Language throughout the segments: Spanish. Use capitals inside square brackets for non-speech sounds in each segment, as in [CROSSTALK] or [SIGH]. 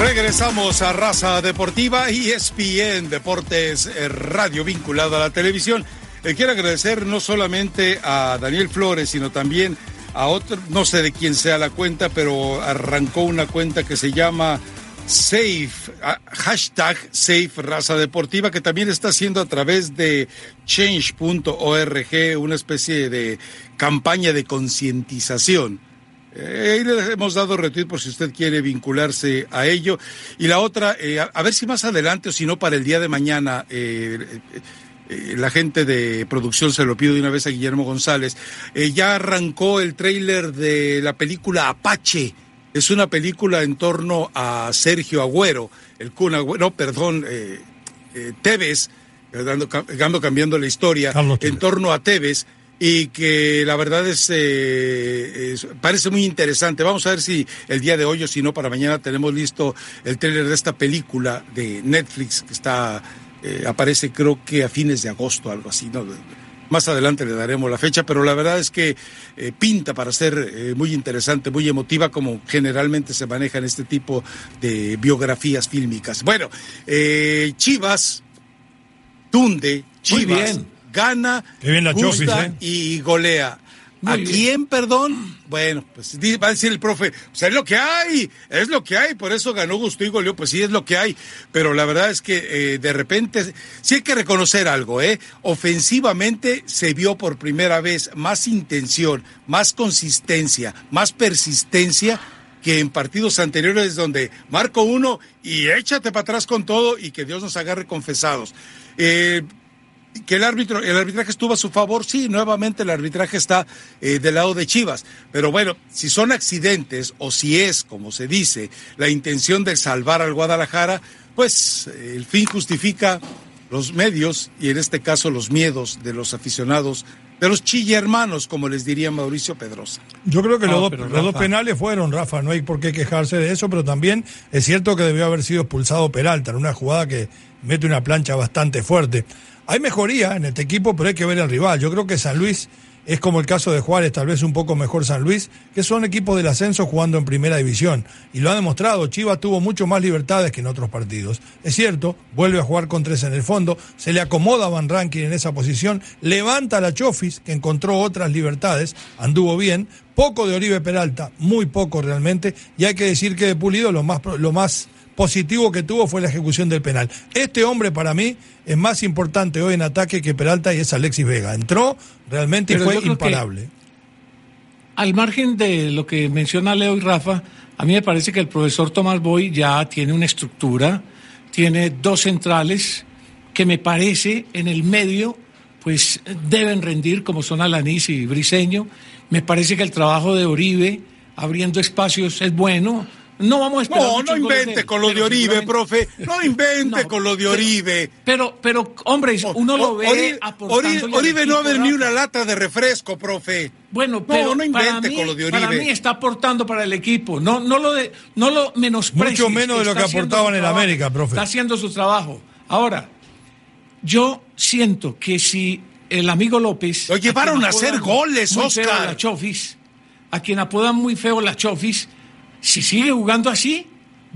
Regresamos a Raza Deportiva y ESPN Deportes eh, Radio vinculado a la televisión. Eh, quiero agradecer no solamente a Daniel Flores, sino también a otro, no sé de quién sea la cuenta, pero arrancó una cuenta que se llama Safe, ah, hashtag Safe Raza Deportiva, que también está haciendo a través de change.org una especie de campaña de concientización eh, ahí le hemos dado retweet por si usted quiere vincularse a ello. Y la otra, eh, a, ver si más adelante o si no para el día de mañana, eh, la gente de producción se lo pido de una vez a Guillermo González, ya arrancó el tráiler de la película Apache. Es una película en torno a Sergio Agüero, el Kun Agüero, no, perdón, Tevez, dando, cambiando la historia, en torno a Tevez y que la verdad eh, es, parece muy interesante. Vamos a ver si el día de hoy o si no para mañana tenemos listo el trailer de esta película de Netflix que está eh, aparece creo que a fines de agosto algo así, ¿no? Más adelante le daremos la fecha, pero la verdad es que eh, pinta para ser muy interesante, muy emotiva, como generalmente se maneja en este tipo de biografías fílmicas. Bueno, Chivas, Tunde, Chivas gana, gusta ¿eh? y golea. ¿A quién, perdón? Bueno, pues va a decir el profe, pues es lo que hay, es lo que hay, por eso ganó Gusto y goleó, pues sí es lo que hay, pero la verdad es que eh, de repente sí hay que reconocer algo, ¿eh? Ofensivamente se vio por primera vez más intención, más consistencia, más persistencia que en partidos anteriores donde marco uno y échate para atrás con todo y que Dios nos agarre confesados. Eh, que el árbitro, el arbitraje estuvo a su favor, sí, nuevamente el arbitraje está eh, del lado de Chivas. Pero bueno, si son accidentes o si es, como se dice, la intención de salvar al Guadalajara, pues eh, el fin justifica los medios y en este caso los miedos de los aficionados, de los chille hermanos, como les diría Mauricio Pedrosa. Yo creo que los, dos, penales fueron, Rafa, no hay por qué quejarse de eso, pero también es cierto que debió haber sido expulsado Peralta en una jugada que mete una plancha bastante fuerte. Hay mejoría en este equipo, pero hay que ver el rival. Yo creo que San Luis es como el caso de Juárez, tal vez un poco mejor San Luis, que son equipos del ascenso jugando en primera división. Y lo ha demostrado, Chivas tuvo mucho más libertades que en otros partidos. Es cierto, vuelve a jugar con tres en el fondo, se le acomoda a Van Rankin en esa posición, levanta a la Chofis, que encontró otras libertades, anduvo bien, poco de Oribe Peralta, muy poco realmente, y hay que decir que de Pulido lo más, lo más positivo que tuvo fue la ejecución del penal. Este hombre para mí es más importante hoy en ataque que Peralta y es Alexis Vega. Entró realmente y fue imparable. Al margen de lo que menciona Leo y Rafa, a mí me parece que el profesor Tomás Boy ya tiene una estructura, tiene dos centrales que me parece en el medio pues deben rendir como son Alanís y Briseño. Me parece que el trabajo de Oribe abriendo espacios es bueno no vamos a esperar. No, no invente con lo de Oribe, profe. No [LAUGHS] invente con lo de Oribe. Pero, pero, hombre, uno lo ve Oribe, Oribe no ha ni una lata de refresco, profe. Bueno, pero no, invente con lo de Oribe. Para mí está aportando para el equipo. No, no lo de, no lo Mucho menos de lo que aportaba en el América, profe. Está haciendo su trabajo. Ahora, yo siento que si el amigo López. Lo llevaron a, hacer goles, Oscar. La Chofis, a quien apodan muy feo la Chofis si sigue jugando así,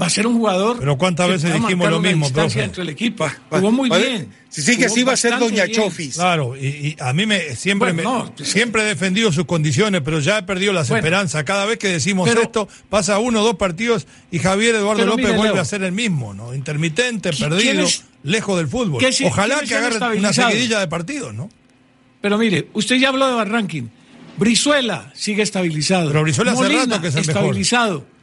va a ser un jugador. Pero cuántas veces dijimos lo mismo, profe. Dentro del equipo. Jugó muy bien. Si sigue así, va a ser Doña Chofis. Claro, y, a mí me siempre me, siempre he defendido sus condiciones, pero ya he perdido las esperanzas. Cada vez que decimos esto, pasa uno o dos partidos y Javier Eduardo López vuelve a ser el mismo, ¿no? Intermitente, perdido, lejos del fútbol. Ojalá que agarre una seguidilla de partidos, ¿no? Pero mire, usted ya habló de Barranquín. Brizuela sigue estabilizado. Pero Brizuela hace rato que es el estabilizado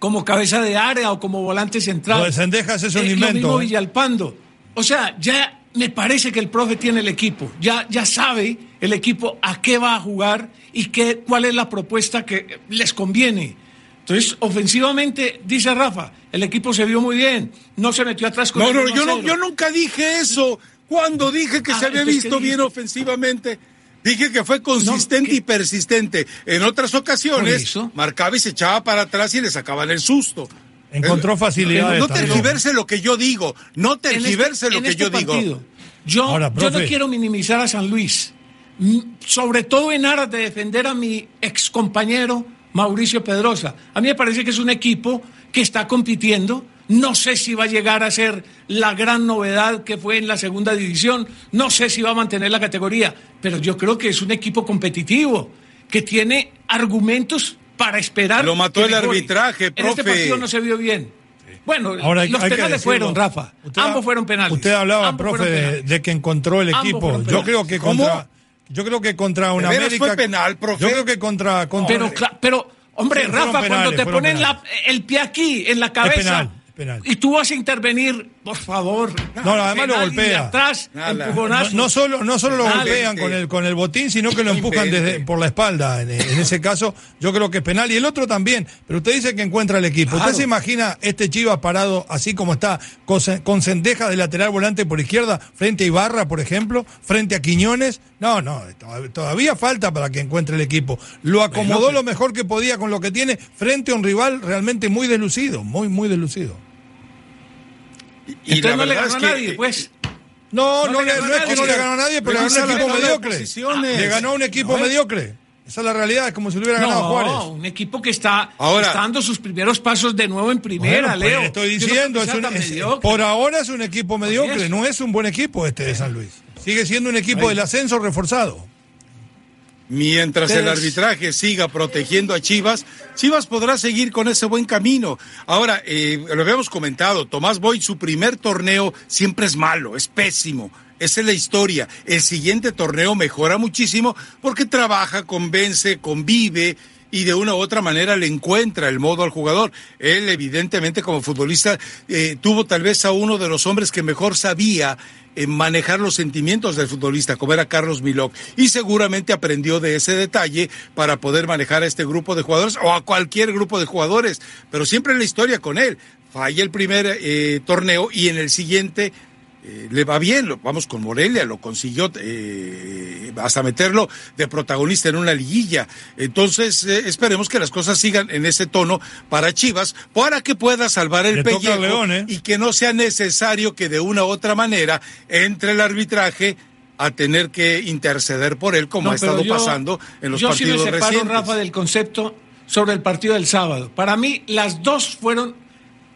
como cabeza de área o como volante central. Lo de Sendejas es un eh, invento. Lo mismo ¿eh? Villalpando. O sea, ya me parece que el profe tiene el equipo, ya, ya sabe el equipo a qué va a jugar y qué, cuál es la propuesta que les conviene. Entonces, ofensivamente, dice Rafa, el equipo se vio muy bien, no se metió atrás con No, no, yo, no yo nunca dije eso. Cuando dije que ah, se había visto bien ofensivamente, Dije que fue consistente y persistente. En otras ocasiones marcaba y se echaba para atrás y le sacaban el susto. Encontró facilidad. No tergiverse lo que yo digo. No este- tergiverse lo que yo digo. Yo, yo no quiero minimizar a San Luis. Sobre todo en aras de defender a mi ex compañero Mauricio Pedrosa. A mí me parece que es un equipo que está compitiendo No sé si va a llegar a ser la gran novedad que fue en la segunda división. No sé si va a mantener la categoría. Pero yo creo que es un equipo competitivo que tiene argumentos para esperar. Lo mató el arbitraje, profe. En este partido no se vio bien. Bueno, los penales fueron, Rafa. Ambos fueron penales. Usted hablaba, profe, de, que encontró el equipo. Yo creo que contra. Yo creo que contra una América. Fue penal, profe? Yo creo que contra. Pero, pero, hombre, Rafa, cuando te ponen el pie aquí, en la cabeza. Y tú vas a intervenir, por favor. No, además lo golpea. Atrás, no, solo, no solo lo golpean con el, con el botín, sino que lo empujan desde, por la espalda. En, ese caso, yo creo que es penal. Y el otro también. Pero usted dice que encuentra el equipo. ¿Usted se imagina este Chivas parado así como está, con, con Sendeja de lateral volante por izquierda, frente a Ibarra, por ejemplo, frente a Quiñones? No, no, todavía falta para que encuentre el equipo. Lo acomodó lo mejor que podía con lo que tiene frente a un rival realmente muy deslucido, muy, muy deslucido. Y Entonces no le ganó a nadie, pues. No, no, es que no le ganó a nadie, pero le ganó a un equipo mediocre. Le ganó a un equipo mediocre. Esa es la realidad, es como si le hubiera ganado Juárez. No, un equipo que está, dando sus primeros pasos de nuevo en primera, pues, Leo. estoy diciendo, por ahora es un equipo mediocre, no es un buen equipo este de San Luis. Sigue siendo un equipo del ascenso reforzado. Mientras el arbitraje siga protegiendo a Chivas, Chivas podrá seguir con ese buen camino. Ahora, eh, lo habíamos comentado, Tomás Boy, su primer torneo siempre es malo, es pésimo. Esa es la historia. El siguiente torneo mejora muchísimo porque trabaja, convence, convive y de una u otra manera le encuentra el modo al jugador. Él, evidentemente, como futbolista, eh, tuvo tal vez a uno de los hombres que mejor sabía eh, manejar los sentimientos del futbolista, como era Carlos Milok, y seguramente aprendió de ese detalle para poder manejar a este grupo de jugadores o a cualquier grupo de jugadores. Pero siempre en la historia con él. Falla el primer eh, torneo y en el siguiente eh, le va bien, lo, vamos con Morelia, lo consiguió eh, hasta meterlo de protagonista en una liguilla. Entonces, eh, esperemos que las cosas sigan en ese tono para Chivas, para que pueda salvar el pellejo y que no sea necesario que de una u otra manera entre el arbitraje a tener que interceder por él, como ha estado pasando en los partidos yo sí me separo, recientes. Rafa, del concepto sobre el partido del sábado. Para mí, las dos fueron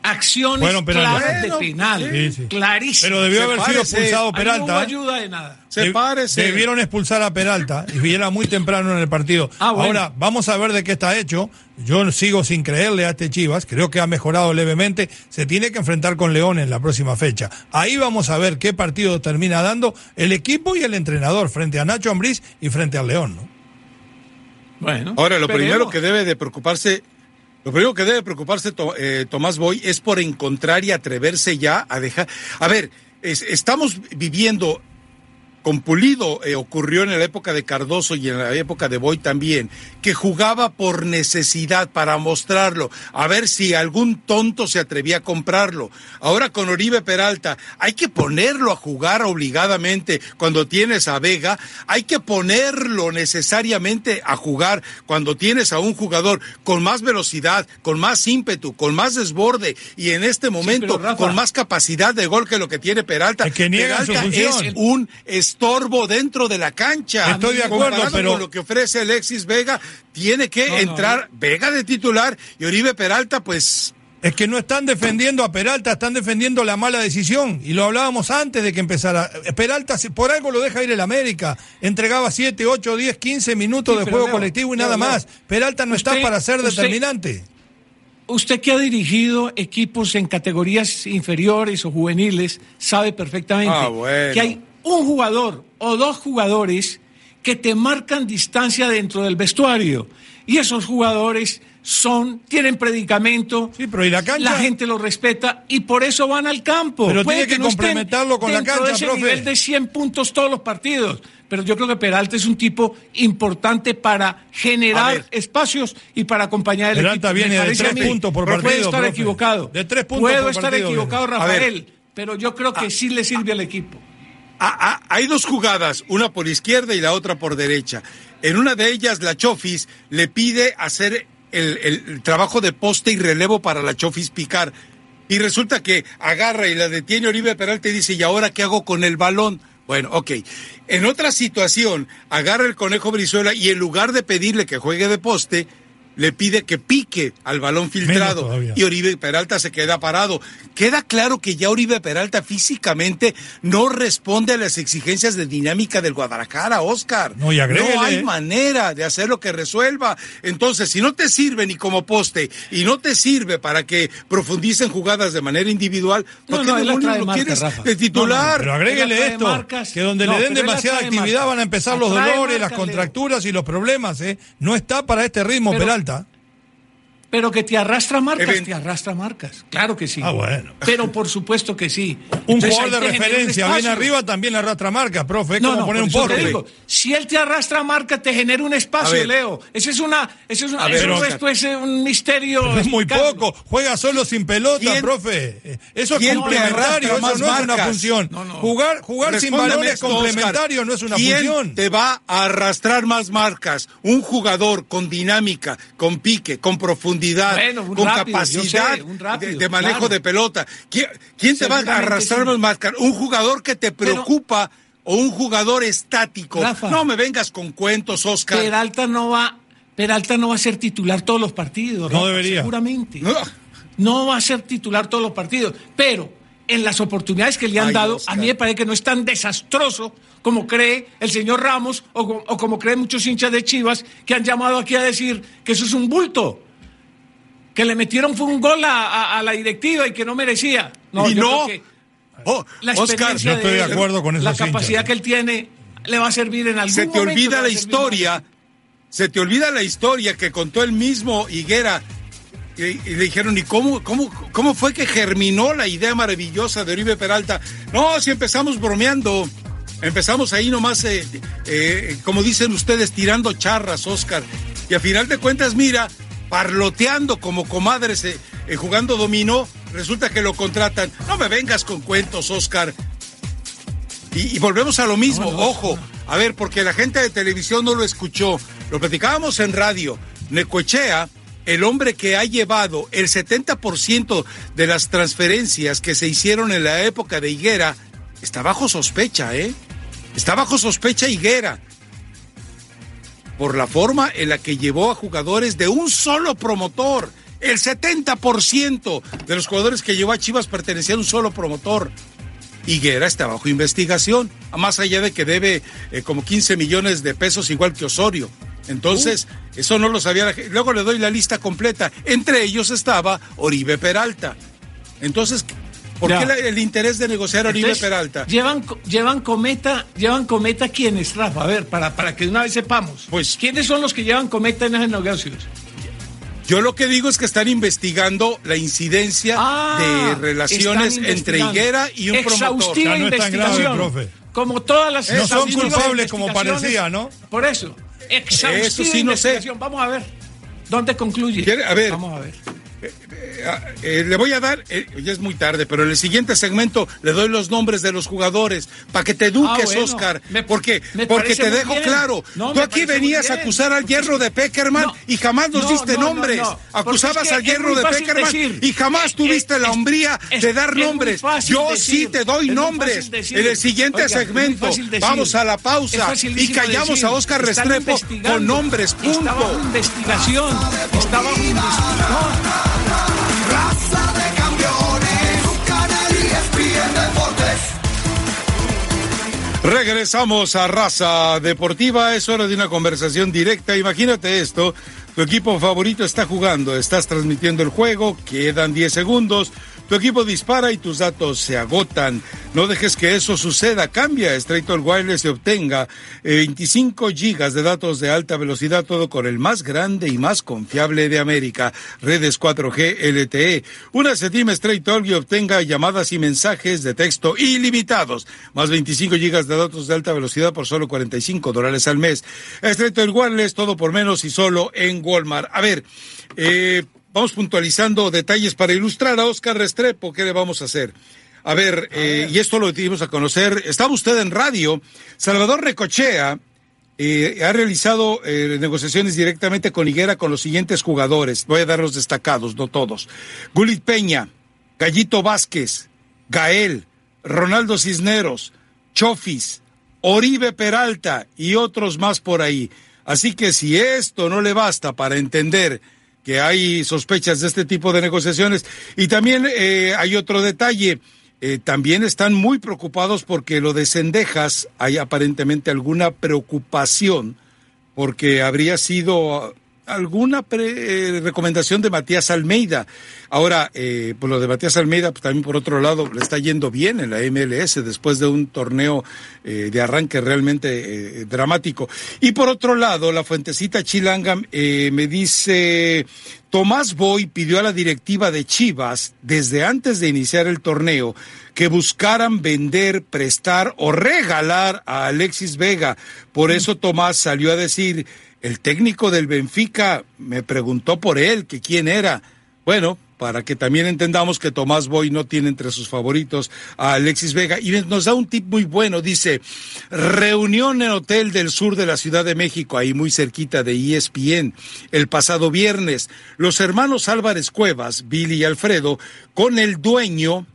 acciones claras de penal. Clarísimas. Pero debió haber sido expulsado Peralta. no ayuda de nada. Se parece. Debieron expulsar a Peralta y era muy temprano en el partido. Ah, Ahora, vamos a ver de qué está hecho. Yo sigo sin creerle a este Chivas. Creo que ha mejorado levemente. Se tiene que enfrentar con León en la próxima fecha. Ahí vamos a ver qué partido termina dando el equipo y el entrenador frente a Nacho Ambriz y frente al León, ¿no? Bueno. Ahora, lo primero que debe de preocuparse lo primero que debe preocuparse eh, Tomás Boy es por encontrar y atreverse ya a dejar. A ver, estamos viviendo con Pulido eh, ocurrió en la época de Cardoso y en la época de Boy también, que jugaba por necesidad para mostrarlo, a ver si algún tonto se atrevía a comprarlo. Ahora con Oribe Peralta, hay que ponerlo a jugar obligadamente cuando tienes a Vega, hay que ponerlo necesariamente a jugar cuando tienes a un jugador con más velocidad, con más ímpetu, con más desborde y en este momento con más capacidad de gol que lo que tiene Peralta. que Peralta es un estorbo dentro de la cancha. Estoy de acuerdo, pero con lo que ofrece Alexis Vega, tiene que entrar Vega de titular y Oribe Peralta, pues es que no están defendiendo a Peralta, están defendiendo la mala decisión. Y lo hablábamos antes de que empezara. Peralta, por algo lo deja ir el América. Entregaba 7, 8, 10, 15 minutos de juego colectivo y nada más. Peralta no está para ser determinante. Usted que ha dirigido equipos en categorías inferiores o juveniles sabe perfectamente ah, que hay un jugador o dos jugadores que te marcan distancia dentro del vestuario. Y esos jugadores son, tienen predicamento, sí, pero ¿y la, cancha? la gente los respeta y por eso van al campo. Pero tiene que, complementarlo con la cancha, de ese nivel de 100 puntos todos los partidos. Pero yo creo que Peralta es un tipo importante para generar espacios y para acompañar el Peralta viene de tres puntos por partido. Puedo estar equivocado. De tres puntos Puedo estar equivocado, Rafael, pero yo creo que sí le sirve al equipo. Ah, ah, hay dos jugadas, una por izquierda y la otra por derecha. En una de ellas, la Chofis le pide hacer el, trabajo de poste y relevo para la Chofis picar. Y resulta que agarra y la detiene Oribe Peralta y dice, ¿y ahora qué hago con el balón? Bueno, ok. En otra situación, agarra el conejo Brizuela y en lugar de pedirle que juegue de poste, le pide que pique al balón filtrado y Oribe Peralta se queda parado. Queda claro que ya Oribe Peralta físicamente no responde a las exigencias de dinámica del Guadalajara, Oscar. No, hay manera de hacer lo que resuelva. Entonces, si no te sirve ni como poste y no te sirve para que profundicen jugadas de manera individual, ¿por qué demonios lo quieres de titular? pero agréguele esto, que donde le den demasiada actividad van a empezar los dolores, las contracturas y los problemas. ¿eh? No está para este ritmo Peralta. vuelta Pero que te arrastra marcas, te arrastra marcas. Claro que sí. Ah, bueno. Pero por supuesto que sí. [LAUGHS] un jugador de referencia bien arriba también arrastra marcas, profe. Es no, como poner un porte. si él te arrastra marcas, te genera un espacio, Leo. Eso es una. Eso es, una, esto es un misterio. es muy poco. Juega solo sin pelota, profe. Eso es complementario, eso no es una función. Jugar, jugar sin balones complementarios no es una función. Te va a arrastrar más marcas. Un jugador con dinámica, con pique, con profundidad con capacidad de, manejo de pelota. ¿Quién, te va a arrastrar más Un jugador que te preocupa o un jugador estático. no me vengas con cuentos, Oscar. Peralta no va, Peralta no va a ser titular todos los partidos. No debería. Seguramente. No. va a ser titular todos los partidos. Pero en las oportunidades que le han dado, a mí me parece que no es tan desastroso como cree el señor Ramos o, o, como creen muchos hinchas de Chivas que han llamado aquí a decir que eso es un bulto que le metieron fue un gol a, la directiva y que no merecía. No, y no. Oh, Oscar, no estoy de acuerdo con eso. La capacidad que él tiene le va a servir en algún Se te olvida la historia, se te olvida la historia que contó el mismo Higuera. Y, le dijeron, ¿y cómo, cómo, cómo fue que germinó la idea maravillosa de Oribe Peralta? No, si empezamos bromeando. Empezamos ahí nomás, eh, eh, como dicen ustedes, tirando charras, Oscar. Y a final de cuentas, mira, parloteando como comadres eh, eh, jugando dominó, resulta que lo contratan. No me vengas con cuentos, Oscar. Y, volvemos a lo mismo, ojo, a ver, porque la gente de televisión no lo escuchó, lo platicábamos en radio. Necochea, el hombre que ha llevado el 70% de las transferencias que se hicieron en la época de Higuera, está bajo sospecha, ¿eh? Está bajo sospecha Higuera por la forma en la que llevó a jugadores de un solo promotor. El 70% de los jugadores que llevó a Chivas pertenecían a un solo promotor. Higuera está bajo investigación, más allá de que debe eh, como 15 millones de pesos igual que Osorio. Entonces, uh. eso no lo sabía la gente. Luego le doy la lista completa. Entre ellos estaba Oribe Peralta. Entonces, ¿Por qué el interés de negociar a Oribe Peralta? Llevan, llevan cometa, llevan cometa quiénes, Rafa, a ver, para, para que de una vez sepamos. Pues, ¿quiénes son los que llevan cometa en esos negocios? Yo lo que digo es que están investigando la incidencia ah, de relaciones entre Higuera y un promotor. no investigación. profe. Como todas las No son culpables como parecía, ¿no? Por eso. Exhaustiva eso sí, no sé. Vamos a ver. ¿Dónde concluye? A ver. Vamos a ver. Eh, le voy a dar, eh, ya es muy tarde, pero en el siguiente segmento le doy los nombres de los jugadores para que te eduques, ah, Oscar. porque porque te dejo claro. Tú aquí venías a acusar al hierro de Peckerman y jamás nos diste nombres. Acusabas al hierro de Peckerman y jamás tuviste la hombría de dar nombres. Yo sí te doy nombres. En el siguiente segmento vamos a la pausa y callamos a Oscar Restrepo con nombres. Punto. Estaba investigación. Estaba investigación. Regresamos a Raza Deportiva, es hora de una conversación directa. Imagínate esto, tu equipo favorito está jugando, estás transmitiendo el juego, quedan 10 segundos, tu equipo dispara y tus datos se agotan. No dejes que eso suceda. Cambia Straight Wireless y obtenga 25 eh, gigas de datos de alta velocidad, todo con el más grande y más confiable de América. Redes 4G LTE. Una Steam Straight Talk y obtenga llamadas y mensajes de texto ilimitados. Más 25 gigas de datos de alta velocidad por solo 45 dólares al mes. Straight Wireless, todo por menos y solo en Walmart. A ver, eh, vamos puntualizando detalles para ilustrar a Oscar Restrepo. ¿Qué le vamos a hacer? A ver, eh, y esto lo dimos a conocer. Estaba usted en radio. Salvador Recochea eh, ha realizado eh, negociaciones directamente con Higuera con los siguientes jugadores. Voy a dar los destacados, no todos. Gulit Peña, Gallito Vázquez, Gael, Ronaldo Cisneros, Chofis, Oribe Peralta y otros más por ahí. Así que si esto no le basta para entender que hay sospechas de este tipo de negociaciones, y también eh, hay otro detalle, eh, también están muy preocupados porque lo de Cendejas hay aparentemente alguna preocupación porque habría sido alguna eh, recomendación de Matías Almeida. Ahora, eh, por lo de Matías Almeida, pues, también por otro lado, le está yendo bien en la MLS después de un torneo eh, de arranque realmente eh, dramático. Y por otro lado, la fuentecita Chilanga me dice, Tomás Boy pidió a la directiva de Chivas, desde antes de iniciar el torneo, que buscaran vender, prestar o regalar a Alexis Vega. Por eso Tomás salió a decir el técnico del Benfica me preguntó por él, que quién era. Bueno, para que también entendamos que Tomás Boy no tiene entre sus favoritos a Alexis Vega. Y nos da un tip muy bueno, dice, reunión en hotel del sur de la Ciudad de México, ahí muy cerquita de ESPN, el pasado viernes. Los hermanos Álvarez Cuevas, Billy y Alfredo, con el dueño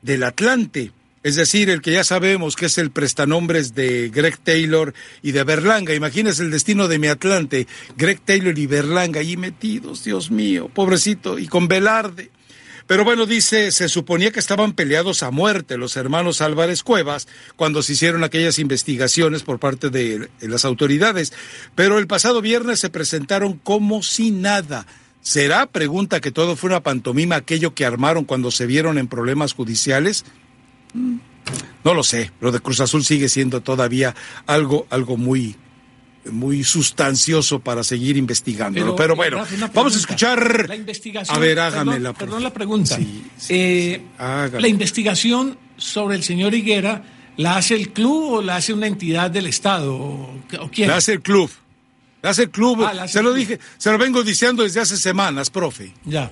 del Atlante es decir, el que ya sabemos que es el prestanombres de Greg Taylor y de Berlanga. Imagínese el destino de mi Atlante, Greg Taylor y Berlanga ahí metidos, Dios mío, pobrecito, y con Velarde. Pero bueno, dice, se suponía que estaban peleados a muerte los hermanos Álvarez Cuevas cuando se hicieron aquellas investigaciones por parte de las autoridades. Pero el pasado viernes se presentaron como si nada. ¿Será, pregunta, que todo fue una pantomima aquello que armaron cuando se vieron en problemas judiciales? No lo sé, lo de Cruz Azul sigue siendo todavía algo, algo muy, muy sustancioso para seguir investigándolo. Pero, bueno, vamos a escuchar. La investigación. A ver, hágame perdón, la Perdón la pregunta. Eh, la investigación sobre el señor Higuera, ¿la hace el club o la hace una entidad del Estado? ¿O, quién? La hace el club. La hace el club. Ah, se lo dije, se lo vengo diciendo desde hace semanas, profe. Ya.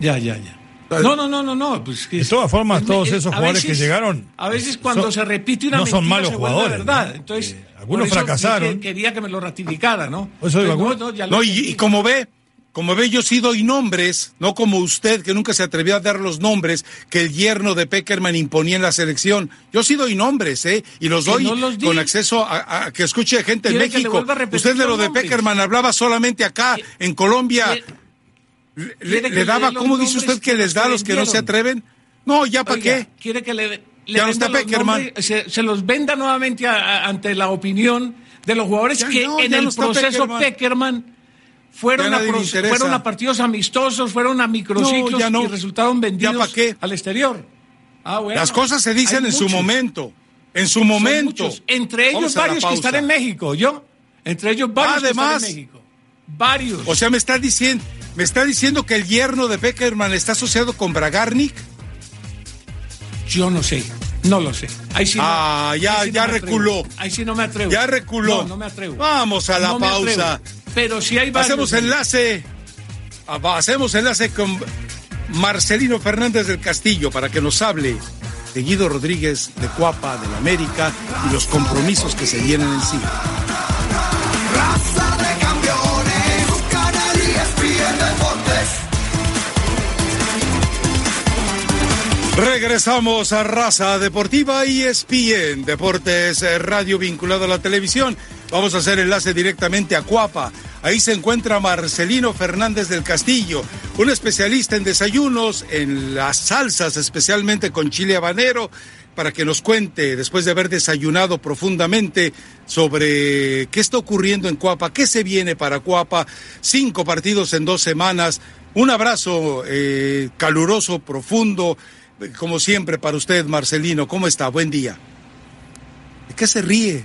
Ya, ya, ya. No, no, no, no, no. Pues de todas formas, todos esos jugadores que llegaron. A veces cuando se repite una no son malos se jugadores, verdad. Entonces, eh, algunos fracasaron. quería que me lo ratificara, ¿no? Eso digo, no, no y, y, como ve, como ve, yo sí doy nombres, no como usted que nunca se atrevió a dar los nombres que el yerno de Peckerman imponía en la selección. Yo sí doy nombres, ¿eh? Y los doy los con acceso a, a, que escuche gente en México. Usted de lo de Peckerman hablaba solamente acá, en Colombia. Le, daba, ¿cómo dice usted que les da a los que no se atreven? No, ya para qué. Quiere que le, le venda los se, se, los venda nuevamente ante la opinión de los jugadores que en el proceso Peckerman, fueron, a, fueron a partidos amistosos, fueron a microciclos y resultaron vendidos al exterior. Ah, bueno. Las cosas se dicen en su momento. En su momento. Entre ellos varios que están en México, ¿yo? Entre ellos varios Además, que están en México. Varios. O sea, me está diciendo, me está diciendo que el yerno de Peckerman está asociado con Bragarnik. Yo no sé, no lo sé. Ahí sí ah, ya, ya reculó. Ahí sí no me atrevo. Ya reculó. No, no me atrevo. Vamos a la pausa. Pero si hay varios. Hacemos enlace. Ah, hacemos enlace con Marcelino Fernández del Castillo para que nos hable de Guido Rodríguez de Cuapa, del América y los compromisos que se vienen encima. Regresamos a Raza Deportiva y ESPN, Deportes eh, Radio vinculado a la televisión. Vamos a hacer enlace directamente a Cuapa. Ahí se encuentra Marcelino Fernández del Castillo, un especialista en desayunos, en las salsas, especialmente con chile habanero, para que nos cuente, después de haber desayunado profundamente, sobre qué está ocurriendo en Cuapa, qué se viene para Cuapa, cinco partidos en dos semanas. Un abrazo eh, caluroso, profundo como siempre, para usted, Marcelino. ¿Cómo está? Buen día. ¿De qué se ríe?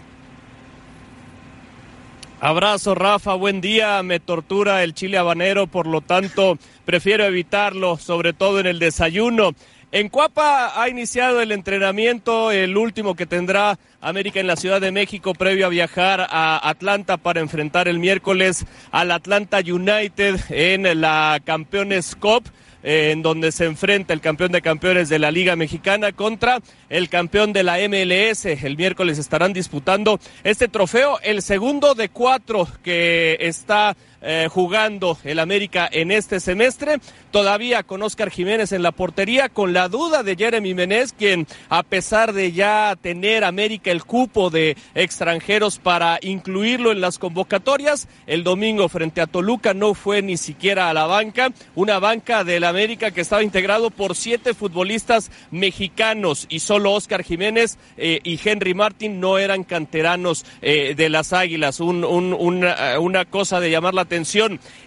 Abrazo, Rafa. Buen día. Me tortura el chile habanero, por lo tanto, prefiero evitarlo, sobre todo en el desayuno. En Cuapa ha iniciado el entrenamiento, el último que tendrá América en la Ciudad de México, previo a viajar a Atlanta para enfrentar el miércoles al Atlanta United en la Campeones Cup. Eh, en donde se enfrenta el campeón de campeones de la Liga Mexicana contra el campeón de la MLS. El miércoles estarán disputando este trofeo, el segundo de cuatro que está eh, jugando el América en este semestre. Todavía con Oscar Jiménez en la portería, con la duda de Jeremy Menez, quien a pesar de ya tener América el cupo de extranjeros para incluirlo en las convocatorias, el domingo frente a Toluca no fue ni siquiera a la banca, una banca del América que estaba integrado por siete futbolistas mexicanos y solo Oscar Jiménez eh, y Henry Martin no eran canteranos eh, de las Águilas. Un, una, una, cosa de llamar la atención.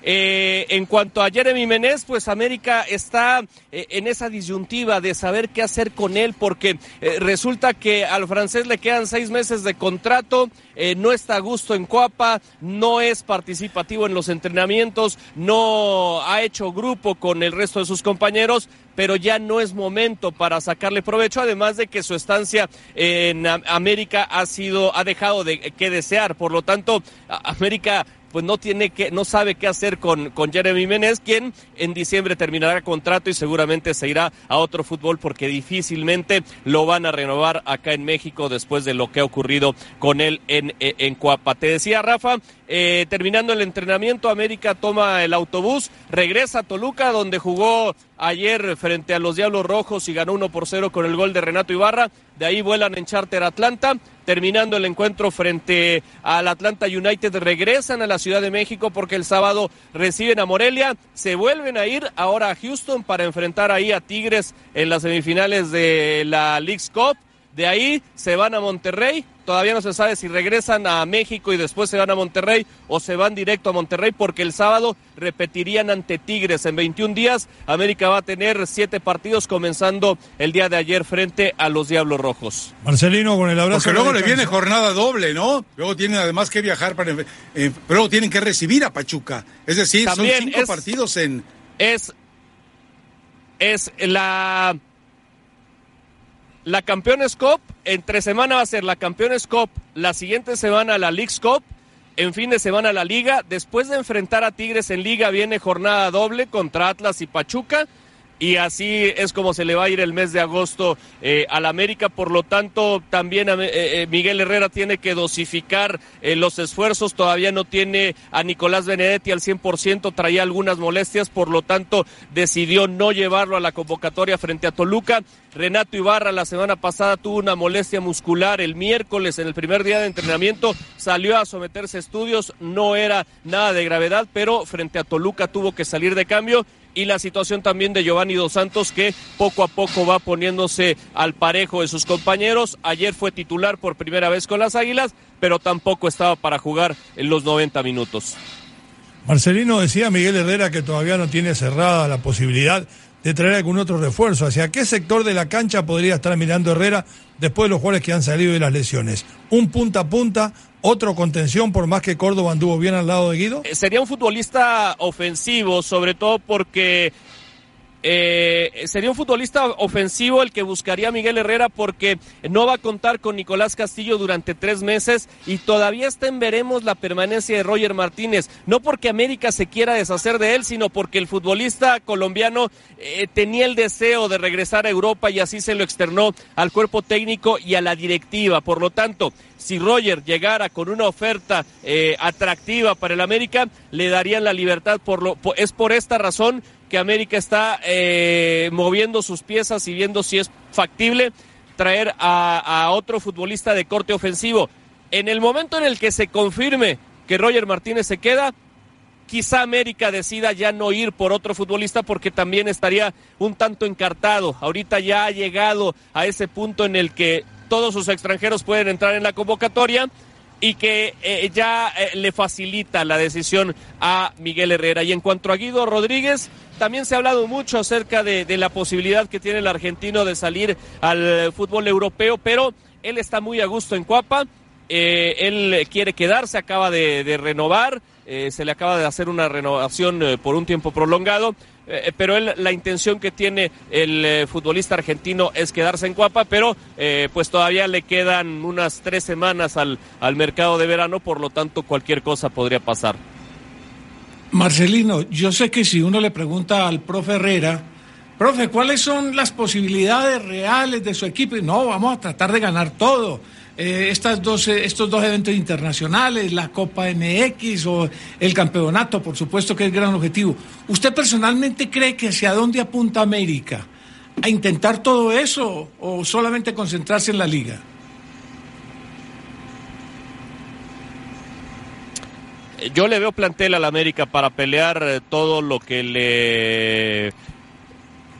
Eh, en cuanto a Jeremy Menez, pues América está en esa disyuntiva de saber qué hacer con él porque resulta que al francés le quedan seis meses de contrato, no está a gusto en Coapa, no es participativo en los entrenamientos, no ha hecho grupo con el resto de sus compañeros pero ya no es momento para sacarle provecho, además de que su estancia en América ha sido, ha dejado de que desear. Por lo tanto, América pues no tiene que, no sabe qué hacer con, con Jeremy Menez, quien en diciembre terminará contrato y seguramente se irá a otro fútbol porque difícilmente lo van a renovar acá en México después de lo que ha ocurrido con él en, en. Te decía Rafa, eh, terminando el entrenamiento, América toma el autobús, regresa a Toluca, donde jugó ayer frente a los Diablos Rojos y ganó 1 por 0 con el gol de Renato Ibarra. De ahí vuelan en charter Atlanta. Terminando el encuentro frente al Atlanta United, regresan a la Ciudad de México porque el sábado reciben a Morelia. Se vuelven a ir ahora a Houston para enfrentar ahí a Tigres en las semifinales de la League's Cup. De ahí se van a Monterrey. Todavía no se sabe si regresan a México y después se van a Monterrey o se van directo a Monterrey porque el sábado repetirían ante Tigres. En 21 días América va a tener siete partidos comenzando el día de ayer frente a los Diablos Rojos. Marcelino con el abrazo. Porque luego le viene jornada doble, ¿no? Luego tienen además que viajar para... Eh, pero tienen que recibir a Pachuca. Es decir, son cinco partidos en... Es, es la la Campeones Cup, entre semana va a ser la Campeones Cup, la siguiente semana la Leagues Cup, en fin de semana la Liga. Después de enfrentar a Tigres en Liga viene jornada doble contra Atlas y Pachuca y así es como se le va a ir el mes de agosto eh, al América. Por lo tanto, también eh, eh, Miguel Herrera tiene que dosificar los esfuerzos. Todavía no tiene a Nicolás Benedetti al 100%, traía algunas molestias, por lo tanto decidió no llevarlo a la convocatoria frente a Toluca. Renato Ibarra la semana pasada tuvo una molestia muscular el miércoles en el primer día de entrenamiento, salió a someterse a estudios, no era nada de gravedad, pero frente a Toluca tuvo que salir de cambio y la situación también de Giovanni Dos Santos que poco a poco va poniéndose al parejo de sus compañeros. Ayer fue titular por primera vez con las Águilas, pero tampoco estaba para jugar en los 90 minutos. Marcelino decía Miguel Herrera que todavía no tiene cerrada la posibilidad de traer algún otro refuerzo. ¿Hacia qué sector de la cancha podría estar mirando Herrera después de los jugadores que han salido de las lesiones? ¿Un punta a punta otro contención, por más que Córdoba anduvo bien al lado de Guido? Eh, sería un futbolista ofensivo, sobre todo porque eh, sería un futbolista ofensivo el que buscaría Miguel Herrera porque no va a contar con Nicolás Castillo durante tres meses y todavía está en veremos la permanencia de Roger Martínez. No porque América se quiera deshacer de él, sino porque el futbolista colombiano eh, tenía el deseo de regresar a Europa y así se lo externó al cuerpo técnico y a la directiva. Por lo tanto, si Roger llegara con una oferta eh, atractiva para el América, le darían la libertad. Por lo, es por esta razón que América está eh, moviendo sus piezas y viendo si es factible traer a, otro futbolista de corte ofensivo. En el momento en el que se confirme que Roger Martínez se queda, quizá América decida ya no ir por otro futbolista porque también estaría un tanto encartado. Ahorita ya ha llegado a ese punto en el que todos sus extranjeros pueden entrar en la convocatoria y que eh, ya eh, le facilita la decisión a Miguel Herrera. Y en cuanto a Guido Rodríguez, también se ha hablado mucho acerca de, la posibilidad que tiene el argentino de salir al fútbol europeo, pero él está muy a gusto en Cuapa. Eh, él quiere quedarse, acaba de, renovar, se le acaba de hacer una renovación por un tiempo prolongado eh, pero él, la intención que tiene el eh, futbolista argentino es quedarse en Cuapa, pero eh, pues todavía le quedan unas tres semanas al, al mercado de verano, por lo tanto cualquier cosa podría pasar. Marcelino, yo sé que si uno le pregunta al profe Herrera profe, ¿cuáles son las posibilidades reales de su equipo? No, vamos a tratar de ganar todo. Eh, estas dos, estos dos eventos internacionales, la Copa MX o el campeonato, por supuesto que es gran objetivo. ¿Usted personalmente cree que hacia dónde apunta América? ¿A intentar todo eso o solamente concentrarse en la liga? Yo le veo plantel al América para pelear eh, todo lo que le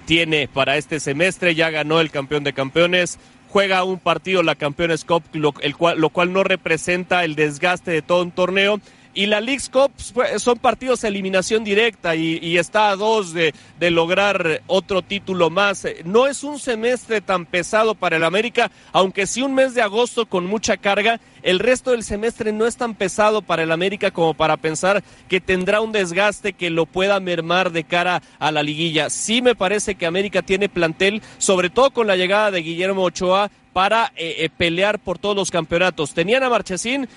tiene para este semestre. Ya ganó el campeón de campeones. Juega un partido la Campeones Cup, lo, el cual, lo cual no representa el desgaste de todo un torneo y la League's Cup son partidos de eliminación directa y, está a dos de, lograr otro título más. No es un semestre tan pesado para el América, aunque sí un mes de agosto con mucha carga. El resto del semestre no es tan pesado para el América como para pensar que tendrá un desgaste que lo pueda mermar de cara a la liguilla. Sí me parece que América tiene plantel, sobre todo con la llegada de Guillermo Ochoa, para eh, eh, pelear por todos los campeonatos. Tenían a Marchesín,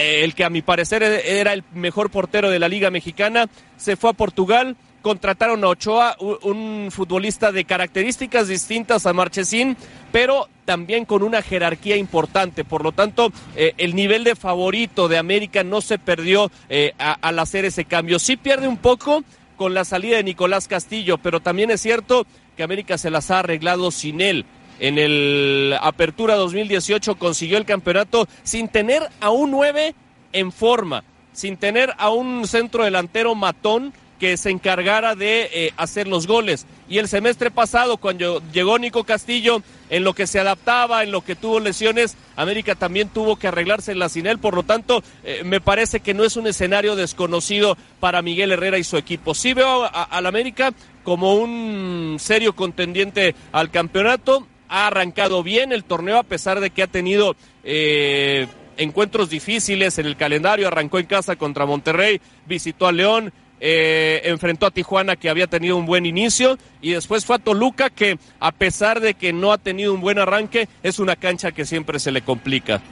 el que a mi parecer e-, era el mejor portero de la Liga Mexicana, se fue a Portugal, contrataron a Ochoa, un futbolista de características distintas a Marchesín, pero también con una jerarquía importante. Por lo tanto, eh, el nivel de favorito de América no se perdió eh, al hacer ese cambio. Sí pierde un poco con la salida de Nicolás Castillo, pero también es cierto que América se las ha arreglado sin él en el Apertura 2018 consiguió el campeonato sin tener a un 9 en forma, sin tener a un centro delantero matón que se encargara de eh, hacer los goles. Y el semestre pasado, cuando llegó Nico Castillo, en lo que se adaptaba, en lo que tuvo lesiones, América también tuvo que arreglarse en la Sinel. Por lo tanto, eh, me parece que no es un escenario desconocido para Miguel Herrera y su equipo. Sí veo al América como un serio contendiente al campeonato ha arrancado bien el torneo a pesar de que ha tenido eh, encuentros difíciles en el calendario. Arrancó en casa contra Monterrey, visitó a León, eh, enfrentó a Tijuana que había tenido un buen inicio y después fue a Toluca que a pesar de que no ha tenido un buen arranque es una cancha que siempre se le complica.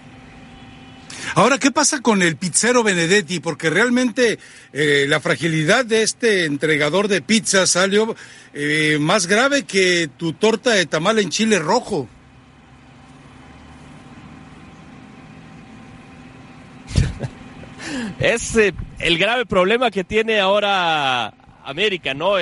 Ahora, ¿qué pasa con el pizzero Benedetti? Porque realmente eh, la fragilidad de este entregador de pizza salió eh, más grave que tu torta de tamal en chile rojo. [LAUGHS] es eh, el grave problema que tiene ahora América, ¿no?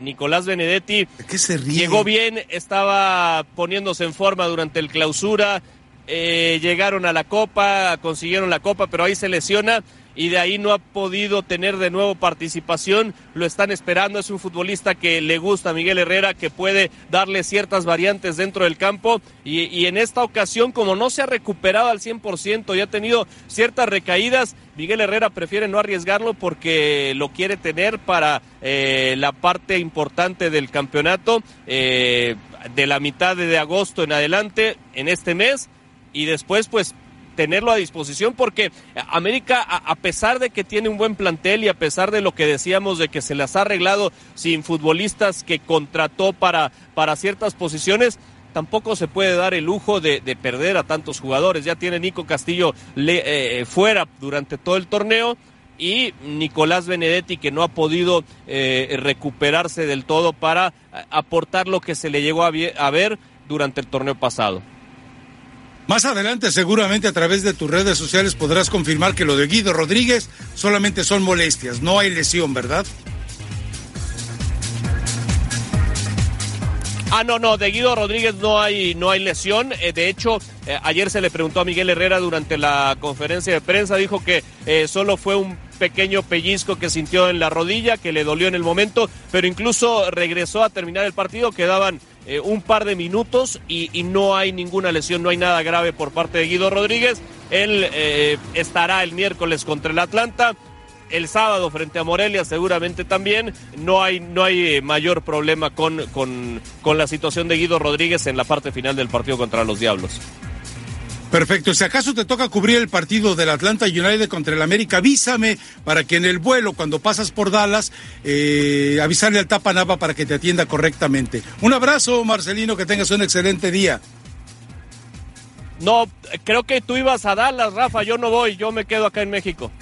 Nicolás Benedetti ¿Qué se llegó bien, estaba poniéndose en forma durante el clausura, eh, llegaron a la Copa, consiguieron la Copa, pero ahí se lesiona y de ahí no ha podido tener de nuevo participación. Lo están esperando. Es un futbolista que le gusta a Miguel Herrera, que puede darle ciertas variantes dentro del campo. Y, en esta ocasión, como no se ha recuperado al 100% y ha tenido ciertas recaídas, Miguel Herrera prefiere no arriesgarlo porque lo quiere tener para eh, la parte importante del campeonato. Eh, de la mitad de agosto en adelante, en este mes, y después pues tenerlo a disposición porque América, a, pesar de que tiene un buen plantel y a pesar de lo que decíamos de que se las ha arreglado sin futbolistas que contrató para, para ciertas posiciones, tampoco se puede dar el lujo de, perder a tantos jugadores. Ya tiene Nico Castillo le, eh, fuera durante todo el torneo y Nicolás Benedetti que no ha podido eh, recuperarse del todo para aportar lo que se le llegó a ver durante el torneo pasado. Más adelante, seguramente a través de tus redes sociales podrás confirmar que lo de Guido Rodríguez solamente son molestias, no hay lesión, ¿verdad? Ah, no, no, de Guido Rodríguez no hay, no hay lesión. Eh, de hecho, eh, ayer se le preguntó a Miguel Herrera durante la conferencia de prensa, dijo que eh, solo fue un pequeño pellizco que sintió en la rodilla, que le dolió en el momento, pero incluso regresó a terminar el partido, quedaban eh, un par de minutos y, no hay ninguna lesión, no hay nada grave por parte de Guido Rodríguez. Él eh, estará el miércoles contra el Atlanta. El sábado frente a Morelia seguramente también. No hay, no hay eh, mayor problema con, con la situación de Guido Rodríguez en la parte final del partido contra los Diablos. Perfecto. Si acaso te toca cubrir el partido del Atlanta United contra el América, avísame para que en el vuelo, cuando pasas por Dallas, eh, avisarle al Tapa Nava para que te atienda correctamente. Un abrazo, Marcelino, que tengas un excelente día. No, creo que tú ibas a Dallas, Rafa. Yo no voy, yo me quedo acá en México.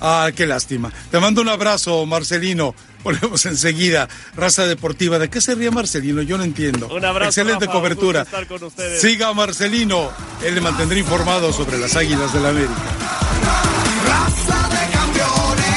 Ah, qué lástima. Te mando un abrazo, Marcelino. Volvemos enseguida. Raza Deportiva. ¿De qué se ríe Marcelino? Yo no entiendo. Un abrazo. Excelente cobertura. Siga Marcelino. Él le mantendrá informado sobre las Águilas del la América. Raza de campeones.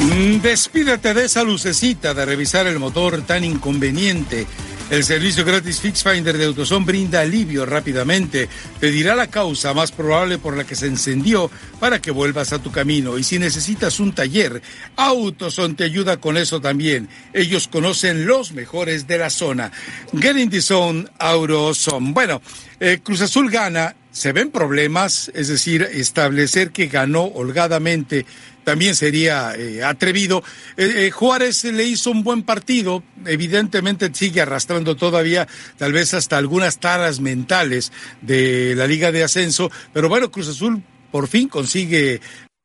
Mm, despídete de esa lucecita de revisar el motor tan inconveniente el servicio gratis FixFinder de AutoZone brinda alivio rápidamente. Te dirá la causa más probable por la que se encendió para que vuelvas a tu camino. Y si necesitas un taller, AutoZone te ayuda con eso también. Ellos conocen los mejores de la zona. Get in the zone, AutoZone. Bueno, eh, Cruz Azul gana. Se ven problemas, es decir, establecer que ganó holgadamente también sería eh, atrevido. Eh, eh, Juárez le hizo un buen partido, evidentemente sigue arrastrando todavía tal vez hasta algunas taras mentales de la Liga de Ascenso, pero bueno, Cruz Azul por fin consigue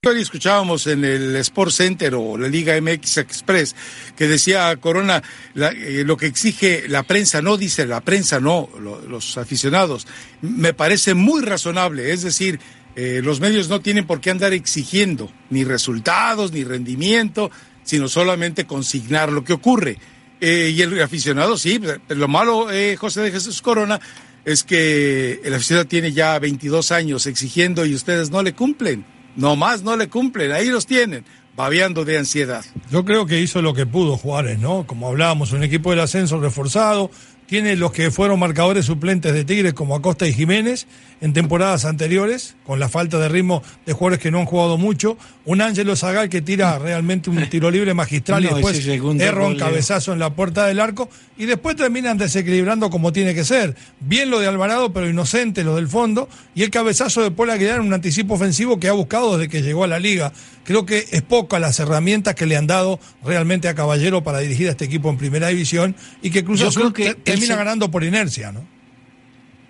Hoy escuchábamos en el Sport Center o la Liga MX Express que decía Corona lo que exige la prensa, no dice la prensa, no, los aficionados. Me parece muy razonable, es decir, eh, los medios no tienen por qué andar exigiendo ni resultados ni rendimiento, sino solamente consignar lo que ocurre. Eh, y el aficionado, sí, lo malo, eh, José de Jesús Corona, es que el aficionado tiene ya 22 años exigiendo y ustedes no le cumplen. No más no le cumplen, ahí los tienen, babeando de ansiedad. Yo creo que hizo lo que pudo Juárez, ¿no? Como hablábamos, un equipo del ascenso reforzado, tiene los que fueron marcadores suplentes de Tigres como Acosta y Jiménez en temporadas anteriores, con la falta de ritmo de jugadores que no han jugado mucho. Un Ángelo Zagal que tira realmente un tiro libre magistral y después erra un cabezazo en la puerta del arco y después terminan desequilibrando como tiene que ser. Bien lo de Alvarado, pero inocente lo del fondo y el cabezazo de Paul Aguilar en un anticipo ofensivo que ha buscado desde que llegó a la liga. Creo que es poca las herramientas que le han dado realmente a Caballero para dirigir a este equipo en primera división y que Cruz Azul termina ganando por inercia, ¿no?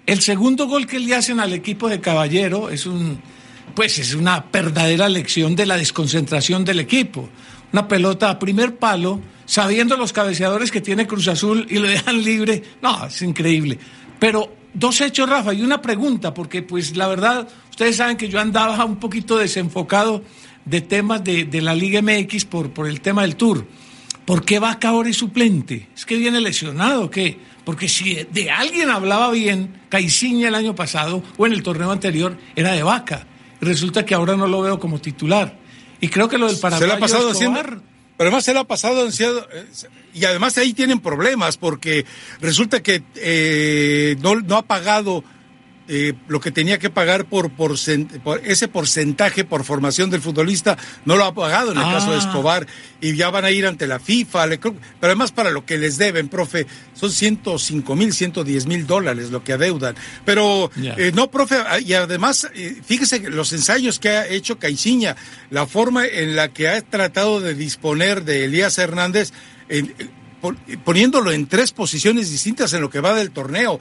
El segundo gol que le hacen al equipo de Caballero es un, pues es una verdadera lección de la desconcentración del equipo. Una pelota a primer palo, sabiendo los cabeceadores que tiene Cruz Azul y lo dejan libre. No, es increíble. Pero dos hechos, Rafa, y una pregunta, porque pues la verdad, ustedes saben que yo andaba un poquito desenfocado de temas de, de la Liga MX por, por el tema del Tour. ¿Por qué Vaca ahora es suplente? ¿Es que viene lesionado qué? Porque si de alguien hablaba bien Caiciña el año pasado o en el torneo anterior, era de Vaca. Resulta que ahora no lo veo como titular. Y creo que lo del Paraguay. Se le ha pasado pero además se le ha pasado eh, y además ahí tienen problemas porque resulta que eh, no, no ha pagado eh, lo que tenía que pagar por, por, ese porcentaje por formación del futbolista no lo ha pagado en el caso de ah. Escobar y ya van a ir ante la FIFA, pero además para lo que les deben, profe, son 105 mil, 110 mil dólares lo que adeudan. Pero eh, no, profe, ah, y además, eh, fíjese los ensayos que ha hecho Caiciña, la forma en la que ha tratado de disponer de Elías Hernández, poniéndolo en tres posiciones distintas en lo que va del torneo.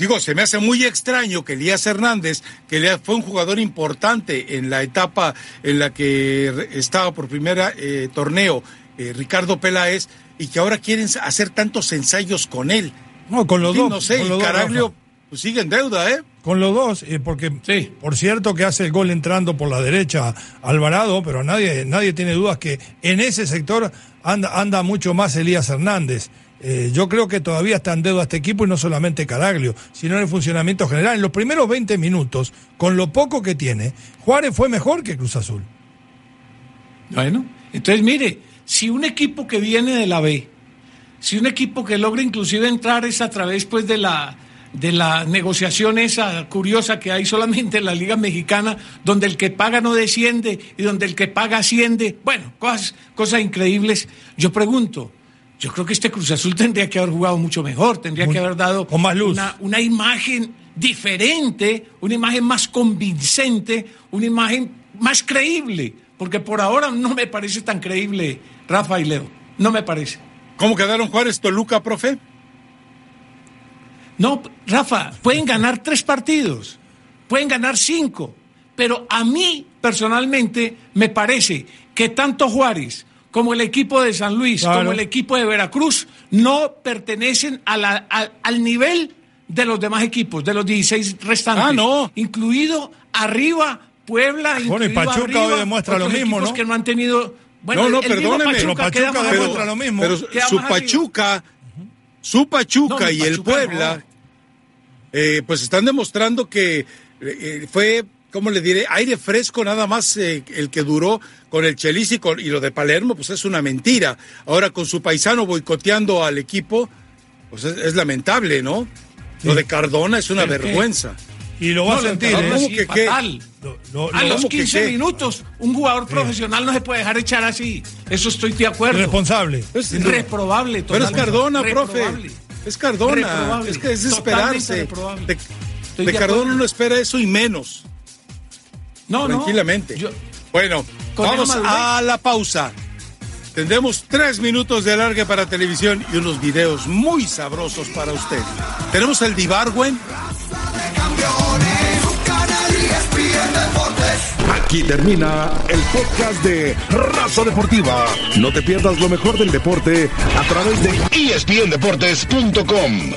Digo, se me hace muy extraño que Elías Hernández, que fue un jugador importante en la etapa en la que estaba por primera eh, torneo eh, Ricardo Peláez, y que ahora quieren hacer tantos ensayos con él. No, con los dos. No sé, y Caraglio pues, sigue en deuda, ¿eh? Con los dos, eh, porque sí. por cierto que hace el gol entrando por la derecha Alvarado, pero nadie, nadie tiene dudas que en ese sector anda, anda mucho más Elías Hernández. Eh, yo creo que todavía está en dedo este equipo y no solamente Caraglio, sino en el funcionamiento general. En los primeros 20 minutos, con lo poco que tiene, Juárez fue mejor que Cruz Azul. Bueno, entonces mire, si un equipo que viene de la B, si un equipo que logra inclusive entrar es a través pues de la de la negociación esa curiosa que hay solamente en la Liga Mexicana, donde el que paga no desciende y donde el que paga asciende. Bueno, cosas, cosas increíbles. Yo pregunto, yo creo que este Cruz Azul tendría que haber jugado mucho mejor, tendría que haber dado Una, imagen diferente, una imagen más convincente, una imagen más creíble, porque por ahora no me parece tan creíble Rafa y Leo, no me parece. ¿Cómo quedaron Juárez Toluca, profe? No, Rafa, pueden ganar tres partidos, pueden ganar cinco, pero a mí personalmente me parece que tanto Juárez como el equipo de San Luis, como el equipo de Veracruz, no pertenecen a la, al nivel de los demás equipos, de los 16 restantes. Ah, no. Incluido arriba Puebla. Bueno, y Pachuca hoy demuestra lo mismo, ¿no? que no han tenido. Bueno, no, no, perdóneme. Pachuca, Pachuca demuestra lo mismo. Pero su Pachuca, su Pachuca y el Puebla, eh, pues están demostrando que eh, fue ¿cómo le diré? Aire fresco nada más eh, el que duró con el Chelis y, y, lo de Palermo, pues es una mentira. Ahora con su paisano boicoteando al equipo, pues es, lamentable, ¿no? Lo de Cardona es una vergüenza. Y lo va a sentir, ¿eh? que fatal. a los 15 minutos, un jugador profesional no se puede dejar echar así. Eso estoy de acuerdo. Responsable. Es reprobable. Pero es Cardona, profe. Es Cardona. Es que es esperarse. De, de Cardona no espera eso y menos. No, Tranquilamente. Bueno, vamos a la pausa. Tendremos tres minutos de alargue para televisión y unos videos muy sabrosos para usted. Tenemos el Dibarwen. Aquí termina el podcast de Raza Deportiva. No te pierdas lo mejor del deporte a través de espndeportes.com.